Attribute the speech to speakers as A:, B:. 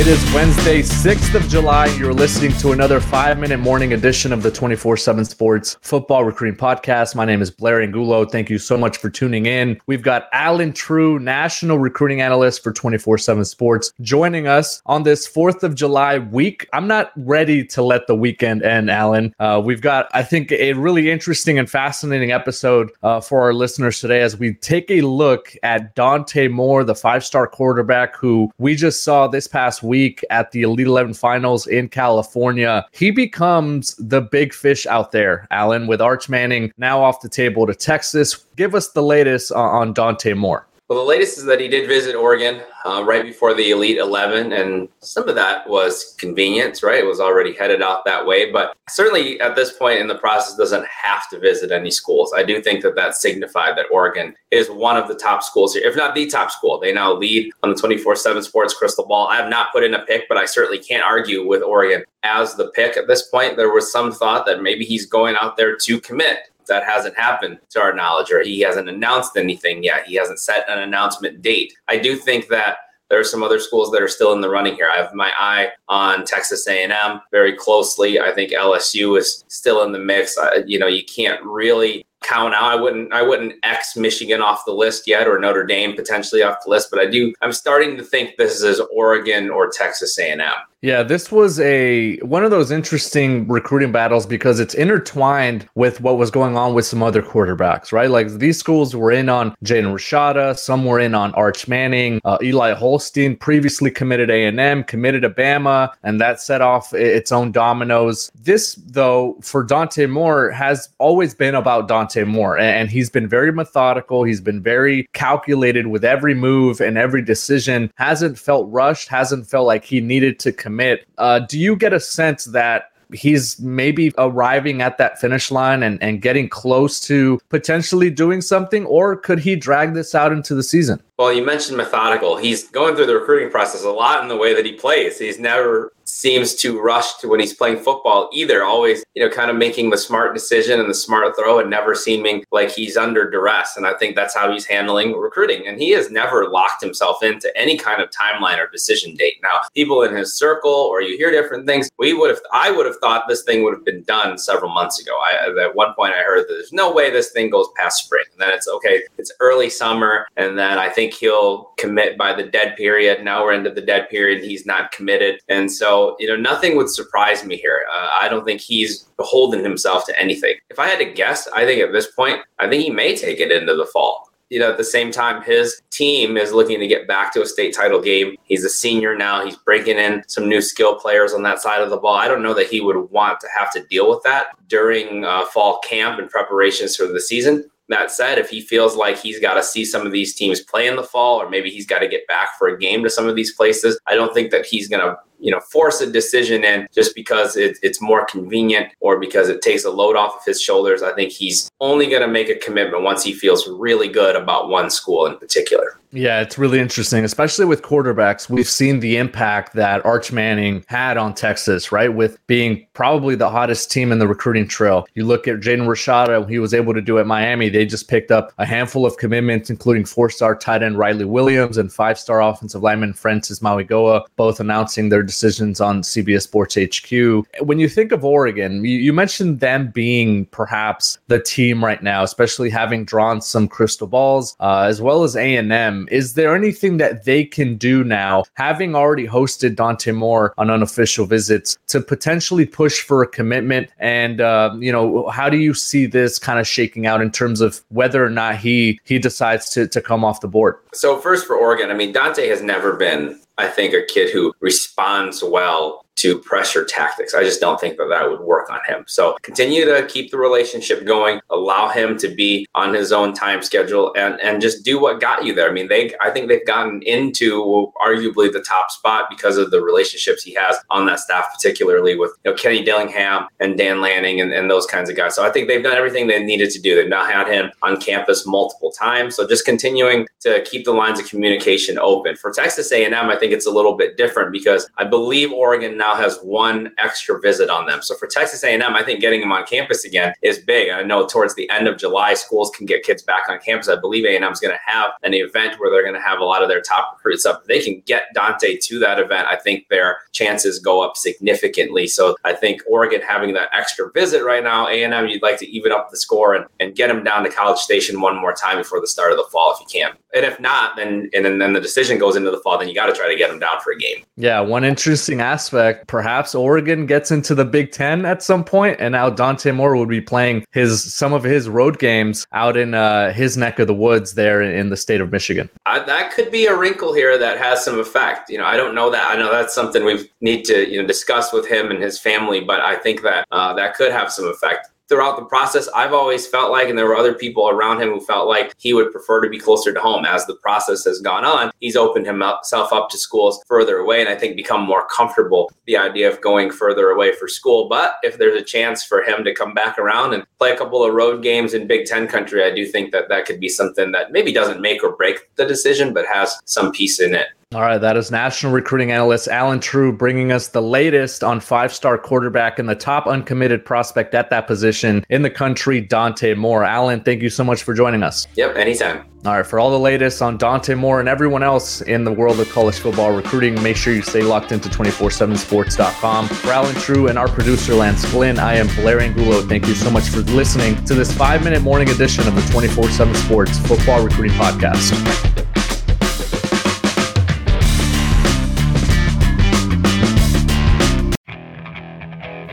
A: It is Wednesday, 6th of July. You're listening to another five minute morning edition of the 24 7 Sports Football Recruiting Podcast. My name is Blair Angulo. Thank you so much for tuning in. We've got Allen Trieu, National Recruiting Analyst for 24 7 Sports, joining us on this 4th of July week. I'm not ready to let the weekend end, Allen. Uh, we've got, I think, a really interesting and fascinating episode uh, for our listeners today as we take a look at Dante Moore, the five star quarterback who we just saw this past week week at the Elite 11 finals in California. He becomes the big fish out there, Allen, with Arch Manning now off the table to Texas. Give us the latest uh, on Dante Moore.
B: Well, the latest is that he did visit Oregon uh, right before the Elite 11, and some of that was convenience, right? It was already headed out that way, but certainly at this point in the process, doesn't have to visit any schools. I do think that that signified that Oregon is one of the top schools here, if not the top school. They now lead on the 24 7 Sports Crystal Ball. I have not put in a pick, but I certainly can't argue with Oregon as the pick at this point. There was some thought that maybe he's going out there to commit that hasn't happened to our knowledge, or he hasn't announced anything yet. He hasn't set an announcement date. I do think that there are some other schools that are still in the running here. I have my eye on Texas A&M very closely. I think LSU is still in the mix. Uh, you know, you can't really count out. I wouldn't I wouldn't X Michigan off the list yet or Notre Dame potentially off the list, but I do I'm starting to think this is Oregon or Texas A&M.
A: Yeah, this was a one of those interesting recruiting battles because it's intertwined with what was going on with some other quarterbacks, right? Like these schools were in on Jaden Rashada, some were in on Arch Manning, uh, Eli Holstein previously committed A and M, committed to Bama, and that set off its own dominoes. This, though, for Dante Moore has always been about Dante Moore, and he's been very methodical. He's been very calculated with every move and every decision. Hasn't felt rushed. Hasn't felt like he needed to. Commit commit. Uh, do you get a sense that he's maybe arriving at that finish line and, and getting close to potentially doing something, or could he drag this out into the season?
B: Well, you mentioned methodical. He's going through the recruiting process a lot in the way that he plays. He's never seems to rush to when he's playing football either. Always, you know, kind of making the smart decision and the smart throw and never seeming like he's under duress. And I think that's how he's handling recruiting. And he has never locked himself into any kind of timeline or decision date. Now, people in his circle or you hear different things, we would have, I would have thought this thing would have been done several months ago. I, at one point, I heard that there's no way this thing goes past spring. Then it's okay, it's early summer. And then I think he'll commit by the dead period. Now we're into the dead period. He's not committed. And so, you know, nothing would surprise me here. Uh, I don't think he's beholden himself to anything. If I had to guess, I think at this point, I think he may take it into the fall you know, at the same time, his team is looking to get back to a state title game. He's a senior now. He's breaking in some new skill players on that side of the ball. I don't know that he would want to have to deal with that during uh, fall camp and preparations for the season. That said, if he feels like he's got to see some of these teams play in the fall, or maybe he's got to get back for a game to some of these places, I don't think that he's going to you know force a decision in just because it, it's more convenient or because it takes a load off of his shoulders i think he's only going to make a commitment once he feels really good about one school in particular
A: yeah, it's really interesting, especially with quarterbacks. We've seen the impact that Arch Manning had on Texas, right? With being probably the hottest team in the recruiting trail. You look at Jaden Rashada, he was able to do at Miami. They just picked up a handful of commitments, including four star tight end Riley Williams and five star offensive lineman Francis Mauigoa, both announcing their decisions on CBS Sports HQ. When you think of Oregon, you, you mentioned them being perhaps the team right now, especially having drawn some crystal balls, uh, as well as A&M. Is there anything that they can do now, having already hosted Dante Moore on unofficial visits, to potentially push for a commitment? And, uh, you know, how do you see this kind of shaking out in terms of whether or not he he decides to, to come off the board?
B: So first for Oregon, I mean, Dante has never been I think, a kid who responds well to pressure tactics. I just don't think that that would work on him. So continue to keep the relationship going, allow him to be on his own time schedule and and just do what got you there. I mean, they I think they've gotten into arguably the top spot because of the relationships he has on that staff, particularly with you know Kenny Dillingham and Dan Lanning and, and those kinds of guys. So I think they've done everything they needed to do. They've now had him on campus multiple times. So just continuing to keep the lines of communication open. For Texas A&M, I think it's a little bit different because I believe Oregon now has one extra visit on them. So for Texas A&M, I think getting them on campus again is big. I know towards the end of July, schools can get kids back on campus. I believe A&M is going to have an event where they're going to have a lot of their top recruits up. If they can get Dante to that event, I think their chances go up significantly. So I think Oregon having that extra visit right now, A&M, you'd like to even up the score and, and get them down to College Station one more time before the start of the fall if you can. And if not, then and then, then the decision goes into the fall, then you got to try to get them down for a game.
A: Yeah, one interesting aspect, perhaps Oregon gets into the Big Ten at some point, and now Dante Moore would be playing his some of his road games out in uh, his neck of the woods there in the state of Michigan.
B: Uh, that could be a wrinkle here that has some effect. You know, I don't know that. I know that's something we need to you know discuss with him and his family, but I think that uh, that could have some effect throughout the process, I've always felt like, and there were other people around him who felt like he would prefer to be closer to home. As the process has gone on, he's opened himself up to schools further away, and I think become more comfortable the idea of going further away for school. But if there's a chance for him to come back around and play a couple of road games in Big Ten country, I do think that that could be something that maybe doesn't make or break the decision, but has some piece in it.
A: All right, that is national recruiting analyst Allen Trieu bringing us the latest on five star quarterback and the top uncommitted prospect at that position in the country, Dante Moore. Allen, thank you so much for joining us.
B: Yep, anytime.
A: All right, for all the latest on Dante Moore and everyone else in the world of college football recruiting, make sure you stay locked into 247sports.com. For Allen Trieu and our producer, Lance Flynn, I am Blair Angulo. Thank you so much for listening to this five minute morning edition of the 24 7 Sports Football Recruiting Podcast.